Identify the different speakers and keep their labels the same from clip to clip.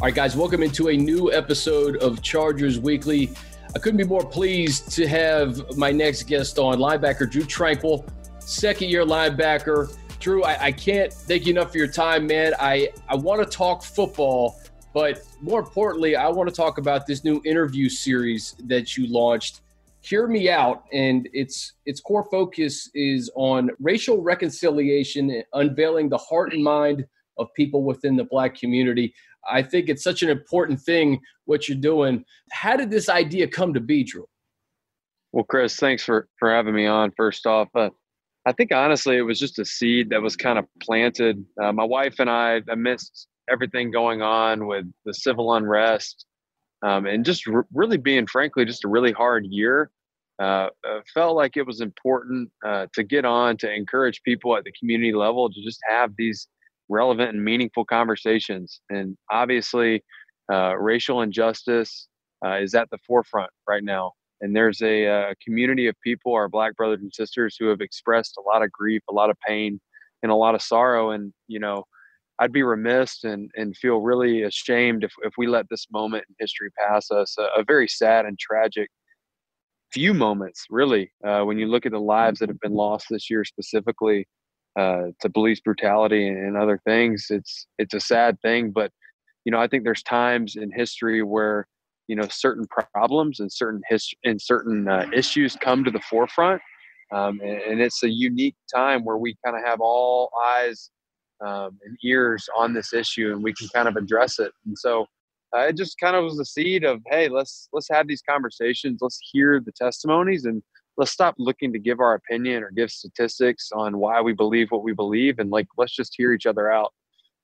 Speaker 1: All right, guys, welcome into a new episode of Chargers Weekly. I couldn't be more pleased to have my next guest on, linebacker Drew Tranquill, second year linebacker. Drew, I, I can't thank you enough for your time, man. I, I want to talk football, but more importantly, I want to talk about this new interview series that you launched. Hear me out, and its its core focus is on racial reconciliation, unveiling the heart and mind of people within the black community. I think it's such an important thing what you're doing. How did this idea come to be, Drew?
Speaker 2: Well, Chris, thanks for for having me on. First off, uh, I think honestly, it was just a seed that was kind of planted. Uh, my wife and I, amidst everything going on with the civil unrest, um, and just really being, frankly, just a really hard year. Uh, uh, felt like it was important uh, to get on to encourage people at the community level to just have these relevant and meaningful conversations. And obviously, uh, racial injustice uh, is at the forefront right now. And there's a, a, uh, community of people, our black brothers and sisters, who have expressed a lot of grief, a lot of pain, and a lot of sorrow. And, you know, I'd be remiss and, and feel really ashamed if, if we let this moment in history pass us. A, a very sad and tragic few moments, really, uh, when you look at the lives that have been lost this year specifically uh, to police brutality and other things. It's it's a sad thing, but you know I think there's times in history where you know certain problems and certain his and certain uh, issues come to the forefront, um, and, and, it's a unique time where we kind of have all eyes um, and ears on this issue, and we can kind of address it. And so. Uh, it just kind of was the seed of hey let's let's have these conversations let's hear the testimonies and let's stop looking to give our opinion or give statistics on why we believe what we believe and like let's just hear each other out.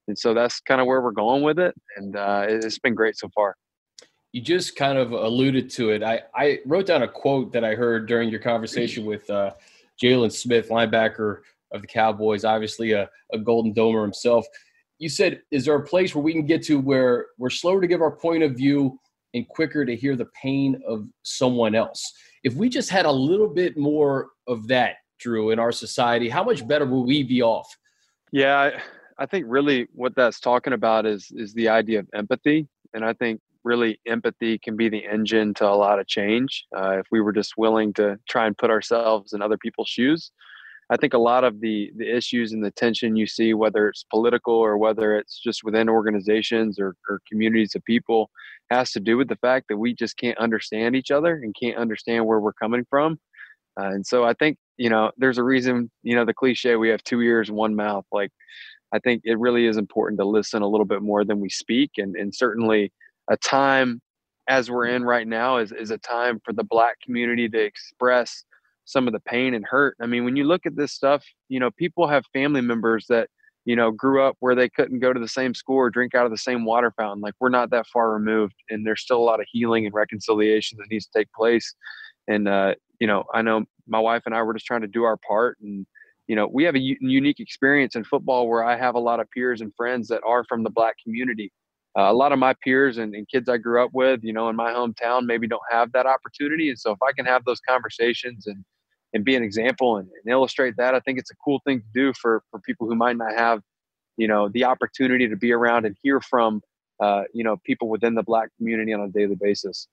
Speaker 2: And so that's kind of where we're going with it and uh, it's been great so far.
Speaker 1: You just kind of alluded to it. I, I wrote down a quote that i heard during your conversation with uh, jaylon smith linebacker of the cowboys obviously a, a golden domer himself. You said is there a place where we can get to where we're slower to give our point of view and quicker to hear the pain of someone else if we just had a little bit more of that, Drew, in our society, how much better would we be off?
Speaker 2: Yeah, I, think really what that's talking about is is the idea of empathy, and I think really empathy can be the engine to a lot of change uh, if we were just willing to try and put ourselves in other people's shoes. I think a lot of the the issues and the tension you see, whether it's political or whether it's just within organizations or, or communities of people, has to do with the fact that we just can't understand each other and can't understand where we're coming from. Uh, and so I think you know there's a reason you know the cliche we have two ears one mouth. Like I think it really is important to listen a little bit more than we speak, and and certainly a time as we're in right now is is a time for the Black community to express some of the pain and hurt. I mean, when you look at this stuff, you know, people have family members that, you know, grew up where they couldn't go to the same school or drink out of the same water fountain. Like we're not that far removed and there's still a lot of healing and reconciliation that needs to take place. And, uh, you know, I know my wife and I were just trying to do our part and, you know, we have a u- unique experience in football where I have a lot of peers and friends that are from the black community. Uh, a lot of my peers and, and, kids I grew up with, you know, in my hometown, maybe don't have that opportunity. And so if I can have those conversations and and be an example and, and, illustrate that. I think it's a cool thing to do for for people who might not have, you know, the opportunity to be around and hear from, uh, you know, people within the Black community on a daily basis.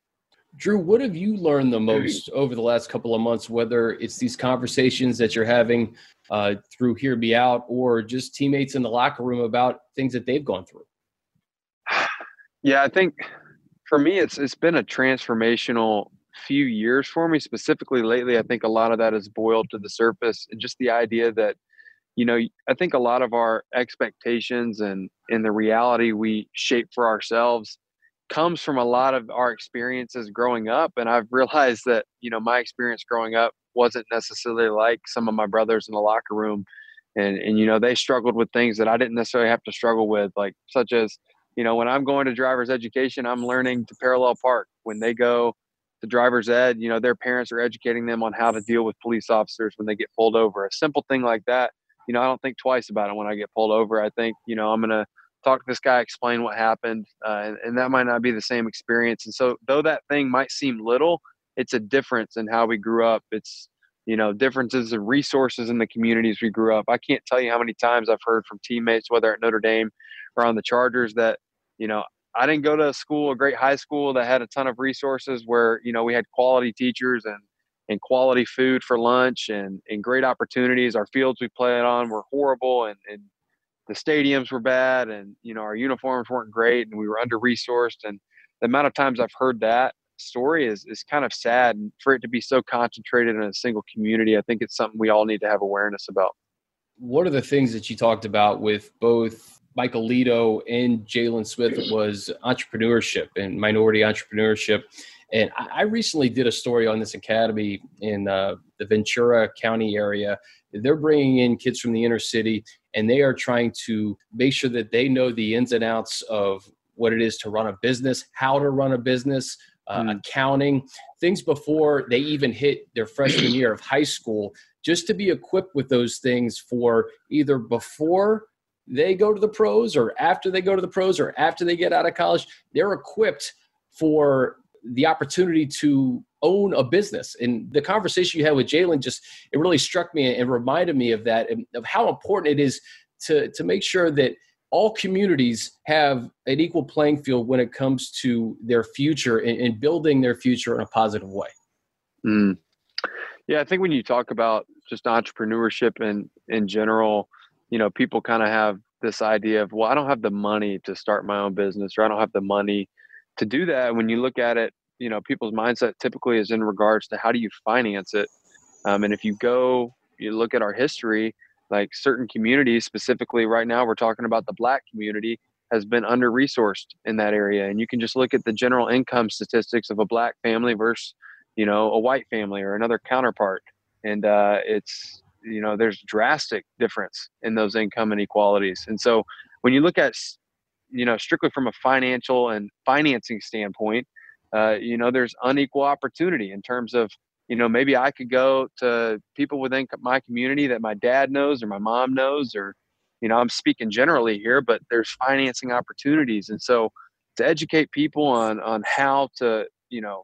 Speaker 1: Drew, what have you learned the most over the last couple of months? Whether it's these conversations that you're having uh, through Hear Me Out, or just teammates in the locker room about things that they've gone through.
Speaker 2: Yeah, I think for me, it's it's been a transformational few years for me specifically lately i think a lot of that has boiled to the surface and just the idea that you know i think a lot of our expectations and and the reality we shape for ourselves comes from a lot of our experiences growing up and i've realized that you know my experience growing up wasn't necessarily like some of my brothers in the locker room and and you know they struggled with things that i didn't necessarily have to struggle with like such as you know when i'm going to driver's education i'm learning to parallel park. When they go the driver's ed, you know, their parents are educating them on how to deal with police officers when they get pulled over. A simple thing like that, you know, I don't think twice about it when I get pulled over. I think, you know, I'm going to talk to this guy, explain what happened, uh, and, and that might not be the same experience. And so, though that thing might seem little, it's a difference in how we grew up. It's, you know, differences in resources in the communities we grew up. I can't tell you how many times I've heard from teammates, whether at Notre Dame or on the Chargers, that, you know, I didn't go to a school, a great high school that had a ton of resources where, you know, we had quality teachers and, and quality food for lunch and, and great opportunities. Our fields we played on were horrible and, and the stadiums were bad and, you know, our uniforms weren't great and we were under resourced. And the amount of times I've heard that story is, is kind of sad. And for it to be so concentrated in a single community, I think it's something we all need to have awareness about.
Speaker 1: What are the things that you talked about with both Michael Lito and Jaylon Smith was entrepreneurship and minority entrepreneurship. And I recently did a story on this academy in uh, the Ventura County area. They're bringing in kids from the inner city, and they are trying to make sure that they know the ins and outs of what it is to run a business, how to run a business, uh, mm. accounting, things before they even hit their freshman year of high school, just to be equipped with those things for either before they go to the pros or after they go to the pros or after they get out of college. They're equipped for the opportunity to own a business. And the conversation you had with Jaylon just it really struck me and reminded me of that and of how important it is to to make sure that all communities have an equal playing field when it comes to their future and, and building their future in a positive way.
Speaker 2: Mm. Yeah, I think when you talk about just entrepreneurship and in general, you know, people kind of have this idea of, well, I don't have the money to start my own business, or I don't have the money to do that. When you look at it, you know, people's mindset typically is in regards to how do you finance it. Um, and if you go, you look at our history, like certain communities specifically right now we're talking about the black community has been under resourced in that area and you can just look at the general income statistics of a black family versus you know a white family or another counterpart and uh, it's you know there's drastic difference in those income inequalities. And so when you look at you know strictly from a financial and financing standpoint uh, you know there's unequal opportunity in terms of you know maybe i could go to people within my community that my dad knows or my mom knows or you know i'm speaking generally here but there's financing opportunities. And so to educate people on on how to you know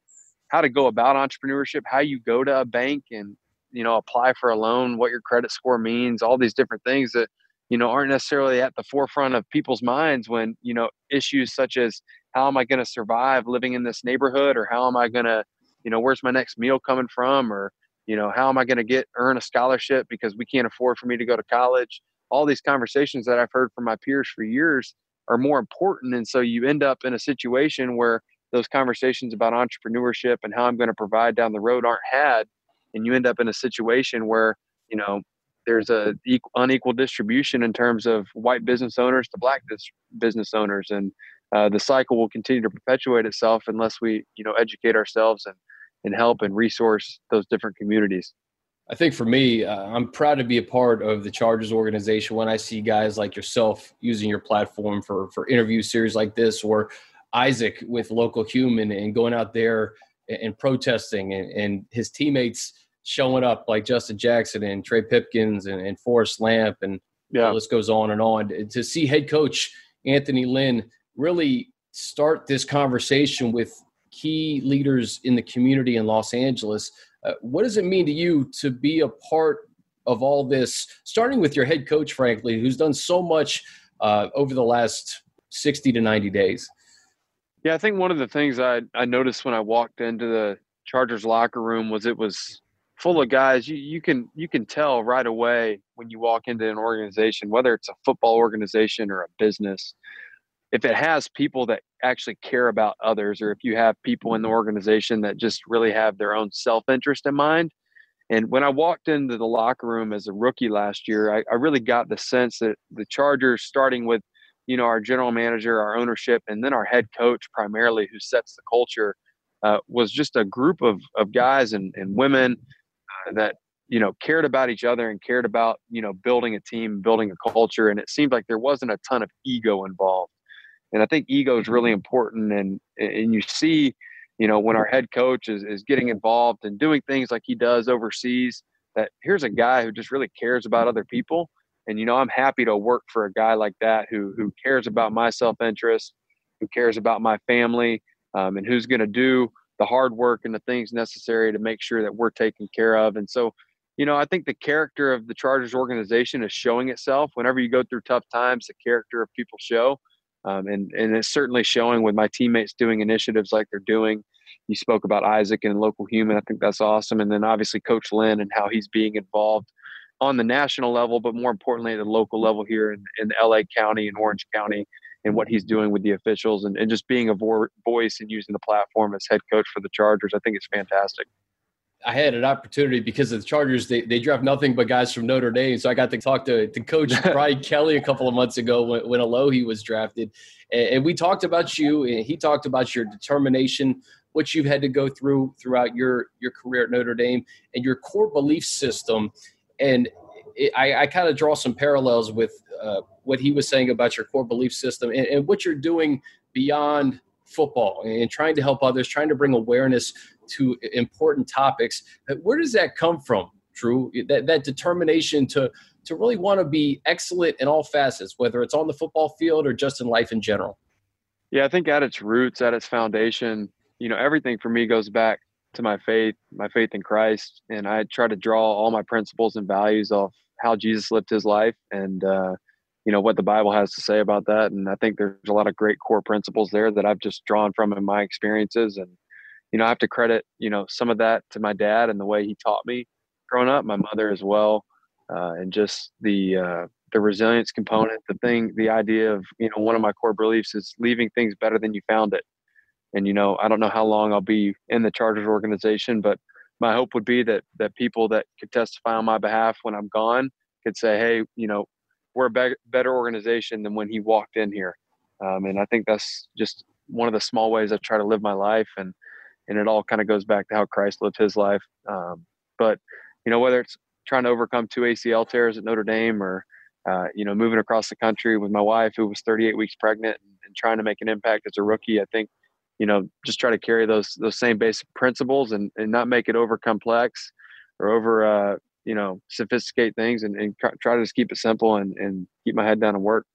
Speaker 2: how to go about entrepreneurship how you go to a bank and you know apply for a loan what your credit score means all these different things that you know aren't necessarily at the forefront of people's minds when you know issues such as how am i going to survive living in this neighborhood? or how am i going to you know where's my next meal coming from? or you know how am i going to get earn a scholarship because we can't afford for me to go to college? All these conversations that i've heard from my peers for years are more important and so you end up in a situation where those conversations about entrepreneurship and how i'm going to provide down the road aren't had and you end up in a situation where you know there's a unequal distribution in terms of white business owners to black business owners and uh, the cycle will continue to perpetuate itself unless we you know educate ourselves and and help and resource those different communities.
Speaker 1: I think for me, uh, I'm proud to be a part of the Chargers organization when I see guys like yourself using your platform for for interview series like this, or Isaac with local human and going out there and, protesting, and, and, his teammates showing up like Justin Jackson and Trey Pipkins and, and Forrest Lamp, and yeah. the list goes on and on. To see head coach Anthony Lynn really start this conversation with key leaders in the community in Los Angeles. Uh, what does it mean to you to be a part of all this, starting with your head coach, frankly, who's done so much uh, over the last 60 to 90 days?
Speaker 2: Yeah, I think one of the things I, I noticed when I walked into the Chargers locker room was it was full of guys. You, you can you can tell right away when you walk into an organization, whether it's a football organization or a business, if it has people that actually care about others or if you have people in the organization that just really have their own self-interest in mind and when i walked into the locker room as a rookie last year I, I, really got the sense that the chargers starting with you know our general manager our ownership and then our head coach primarily who sets the culture uh, was just a group of, of guys and, and women that you know cared about each other and cared about you know building a team building a culture and it seemed like there wasn't a ton of ego involved and I think ego is really important. And and you see, you know, when our head coach is, is getting involved and doing things like he does overseas, that here's a guy who just really cares about other people. And you know, I'm happy to work for a guy like that who who cares about my self interest, who cares about my family, um, and who's going to do the hard work and the things necessary to make sure that we're taken care of. And so, you know, I think the character of the Chargers organization is showing itself. Whenever you go through tough times, the character of people show. Um, and, and it's certainly showing with my teammates doing initiatives like they're doing. You spoke about Isaac and local human. I think that's awesome. And then obviously Coach Lynn and how he's being involved on the national level, but more importantly at the local level here in, in LA County and Orange County and what he's doing with the officials and, and just being a vo- voice and using the platform as head coach for the Chargers. I think it's fantastic.
Speaker 1: I had an opportunity because of the Chargers. They, they draft nothing but guys from Notre Dame. So I got to talk to, to Coach Brian Kelly a couple of months ago when, when Alohi was drafted. And, and, we talked about you, and he talked about your determination, what you've had to go through throughout your, your career at Notre Dame, and your core belief system. And it, I, I kind of draw some parallels with uh, what he was saying about your core belief system and, and what you're doing beyond football and trying to help others, trying to bring awareness to important topics. Where does that come from, Drew? That, that determination to, to really want to be excellent in all facets, whether it's on the football field or just in life in general?
Speaker 2: Yeah, I think at its roots, at its foundation, you know, everything for me goes back to my faith, my faith in Christ. And I try to draw all my principles and values off how Jesus lived his life and, uh, you know, what the Bible has to say about that. And I think there's a lot of great core principles there that I've just drawn from in my experiences. And, you know, I have to credit, you know, some of that to my dad and the way he taught me growing up, my mother as well. Uh, and just the, uh, the resilience component, the thing, the idea of, you know, one of my core beliefs is leaving things better than you found it. And, you know, I don't know how long I'll be in the Chargers organization, but my hope would be that, that people that could testify on my behalf when I'm gone could say, Hey, you know, we're a be- better organization than when he walked in here. Um, and I think that's just one of the small ways I try to live my life. And, and it all kind of goes back to how Christ lived his life. Um, but you know, whether it's trying to overcome two ACL tears at Notre Dame or uh, you know, moving across the country with my wife who was 38 weeks pregnant and, and, trying to make an impact as a rookie, I think, you know, just try to carry those those same basic principles and, and not make it over complex or over uh, you know sophisticate things and, and try to just keep it simple and, and keep my head down and work.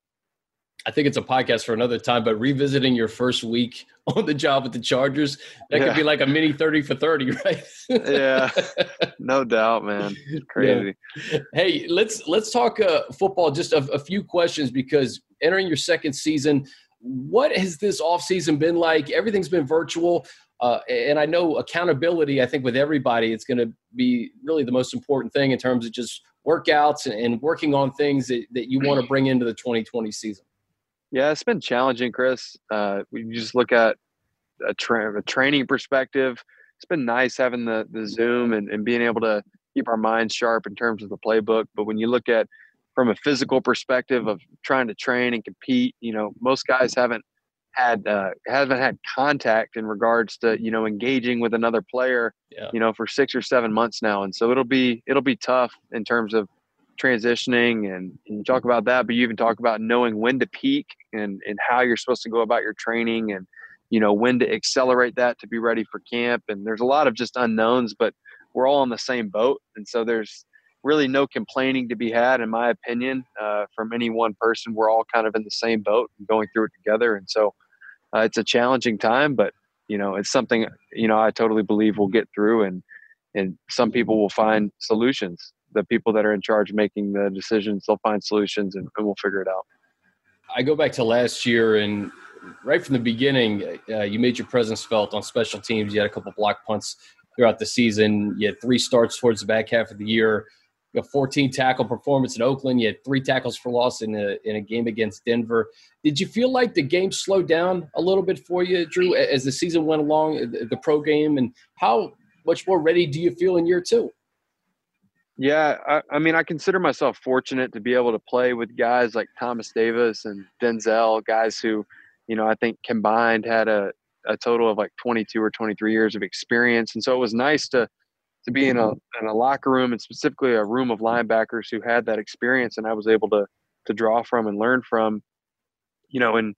Speaker 1: I think it's a podcast for another time, but revisiting your first week on the job with the Chargers, that yeah. could be like a mini 30 for 30, right?
Speaker 2: yeah. No doubt, man. crazy.
Speaker 1: Yeah. Hey, let's let's talk uh, football just a, a, few questions because entering your second season, what has this offseason been like? Everything's been virtual. Uh, and I know accountability, I think with everybody, it's going to be really the most important thing in terms of just workouts and, and working on things that, that you want to bring into the 2020 season.
Speaker 2: Yeah, it's been challenging, Chris. Uh, we just look at a, tra- a, training perspective. It's been nice having the, the Zoom and, and being able to keep our minds sharp in terms of the playbook. But when you look at from a physical perspective of trying to train and compete, you know, most guys haven't had uh, haven't had contact in regards to you know engaging with another player, yeah. you know, for six or seven months now, and so it'll be it'll be tough in terms of transitioning and, and you talk about that, but you even talk about knowing when to peak and, and how you're supposed to go about your training and, you know, when to accelerate that to be ready for camp. And there's a lot of just unknowns, but we're all on the same boat. And so there's really no complaining to be had, in my opinion, uh, from any one person. We're all kind of in the same boat and going through it together. And so uh, it's a challenging time, but, you know, it's something, you know, I totally believe we'll get through and, and some people will find solutions the people that are in charge making the decisions they'll find solutions and, and we'll figure it out
Speaker 1: i go back to last year and right from the beginning uh, you made your presence felt on special teams you had a couple block punts throughout the season you had three starts towards the back half of the year you 14 tackle performance in Oakland. You had three tackles for loss in a, in a game against Denver. Did you feel like the game slowed down a little bit for you, Drew, as the season went along, uh, the pro game? And how much more ready do you feel in year two?
Speaker 2: Yeah, I, I, mean, I consider myself fortunate to be able to play with guys like Thomas Davis and Denzel, guys who, you know, I think combined had a, a total of like 22 or 23 years of experience. And so it was nice to to be in a in a locker room and specifically a room of linebackers who had that experience, and I was able to to draw from and learn from. You know, in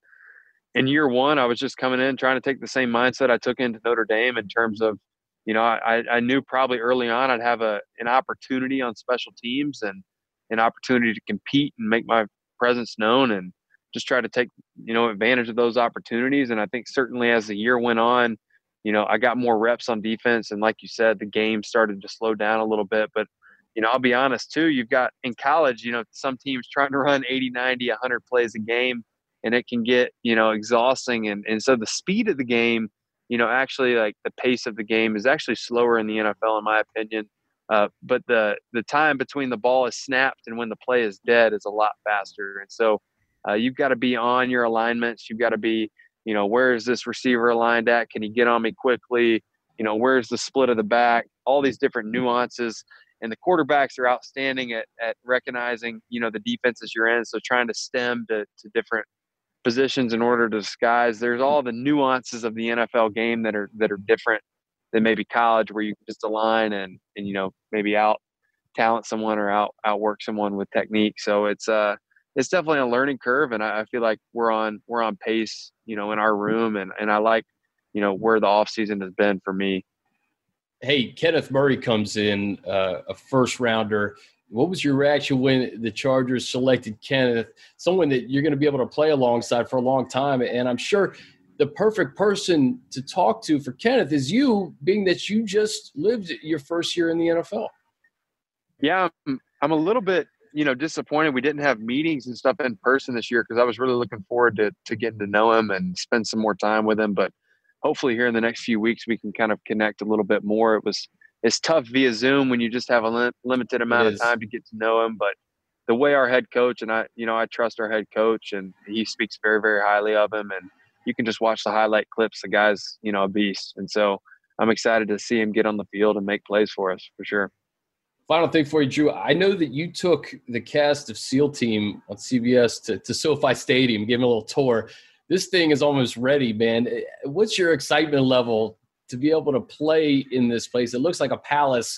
Speaker 2: in year one, I was just coming in trying to take the same mindset I took into Notre Dame in terms of you know, I, I knew probably early on I'd have a an opportunity on special teams and an opportunity to compete and make my presence known and just try to take you know advantage of those opportunities. And I think certainly as the year went on, you know, I got more reps on defense, and like you said, the game started to slow down a little bit. But you know, I'll be honest too. You've got in college, you know, some teams trying to run 80, 90, 100 plays a game. and it can get you know exhausting and and so the speed of the game you know actually like the pace of the game is actually slower in the NFL in my opinion uh, but the the time between the ball is snapped and when the play is dead is a lot faster and so uh, you've got to be on your alignments you've got to be you know where is this receiver aligned at? Can he get on me quickly? You know where's the split of the back? All these different nuances. And the quarterbacks are outstanding at, at recognizing you know the defenses you're in. So trying to stem to, to different positions in order to disguise. There's all the nuances of the nfl game that are that are different than maybe college where you just align and and you know maybe out talent someone or out outwork someone with technique. So it's uh it's definitely a learning curve and I, I feel like we're on we're on pace you know in our room and and i like you know where the off season has been for me
Speaker 1: hey, Kenneth Murray comes in, uh, a first rounder. What was your reaction when the Chargers selected Kenneth, someone that you're going to be able to play alongside for a long time? And I'm sure the perfect person to talk to for Kenneth is you, being that you just lived your first year in the NFL.
Speaker 2: Yeah, I'm, I'm a little bit, you know, disappointed we didn't have meetings and stuff in person this year because I was really looking forward to to getting to know him and spend some more time with him. But hopefully here in the next few weeks we can kind of connect a little bit more. It was it's tough via Zoom when you just have a li- limited amount of time to get to know him, but the way our head coach and I, you know, I trust our head coach and he speaks very very highly of him and you can just watch the highlight clips. The guy's, you know, a beast. And so I'm excited to see him get on the field and make plays for us for sure.
Speaker 1: Final thing for you, Drew. I know that you took the cast of SEAL Team on CBS to, to SoFi Stadium, gave them a little tour this thing is almost ready, man. What's your excitement level to be able to play in this place? It looks like a palace.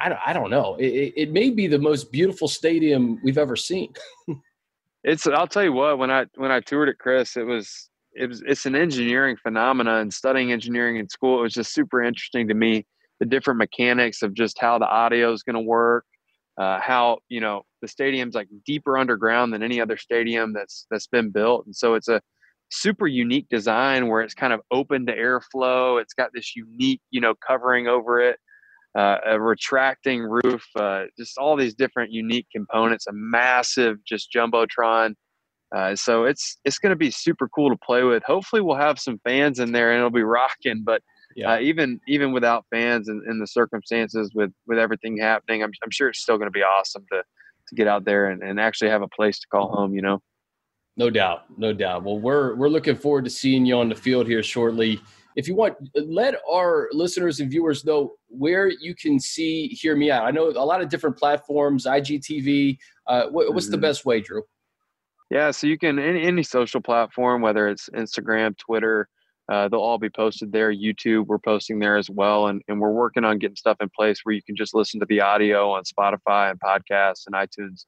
Speaker 1: I don't, I don't know. It, it may be the most beautiful stadium we've ever seen.
Speaker 2: it's. I'll tell you what. When I when I toured it, Chris, it was it was it's an engineering phenomena. And studying engineering in school, it was just super interesting to me. The different mechanics of just how the audio is going to work, uh, how you know the stadium's like deeper underground than any other stadium that's that's been built, and so it's a super unique design where it's kind of open to airflow. It's got this unique, you know, covering over it, uh, a retracting roof, uh, just all these different unique components. A massive, just jumbotron. Uh, so it's it's going to be super cool to play with. Hopefully, we'll have some fans in there and it'll be rocking. But yeah. Uh, even even without fans and, and, the circumstances with with everything happening, I'm I'm sure it's still going to be awesome to to get out there and, and actually have a place to call home. You know.
Speaker 1: No doubt, no doubt. Well, we're we're looking forward to seeing you on the field here shortly. If you want, let our listeners and viewers know where you can see Hear Me Out. I know a lot of different platforms, IGTV. Uh, what, what's mm-hmm. the best way, Drew?
Speaker 2: Yeah, so you can any, any social platform, whether it's Instagram, Twitter, uh, they'll all be posted there. YouTube, we're posting there as well, and and we're working on getting stuff in place where you can just listen to the audio on Spotify and podcasts and iTunes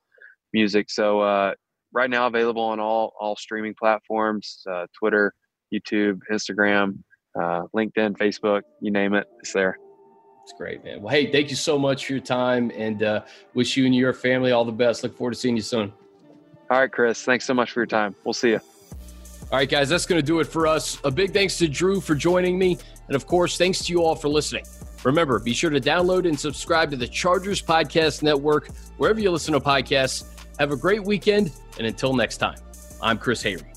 Speaker 2: music. So uh, right now available on all all streaming platforms: uh, Twitter, YouTube, Instagram, uh, LinkedIn, Facebook. You name it, it's there.
Speaker 1: It's great, man. Well, hey, thank you so much for your time, and uh, wish you and your family all the best. Look forward to seeing you soon.
Speaker 2: All right, Chris. Thanks so much for your time. We'll see you.
Speaker 1: All right, guys, that's going to do it for us. A big thanks to Drew for joining me. And of course, thanks to you all for listening. Remember, be sure to download and subscribe to the Chargers Podcast Network wherever you listen to podcasts have a great weekend, and until next time, I'm Chris Hayre.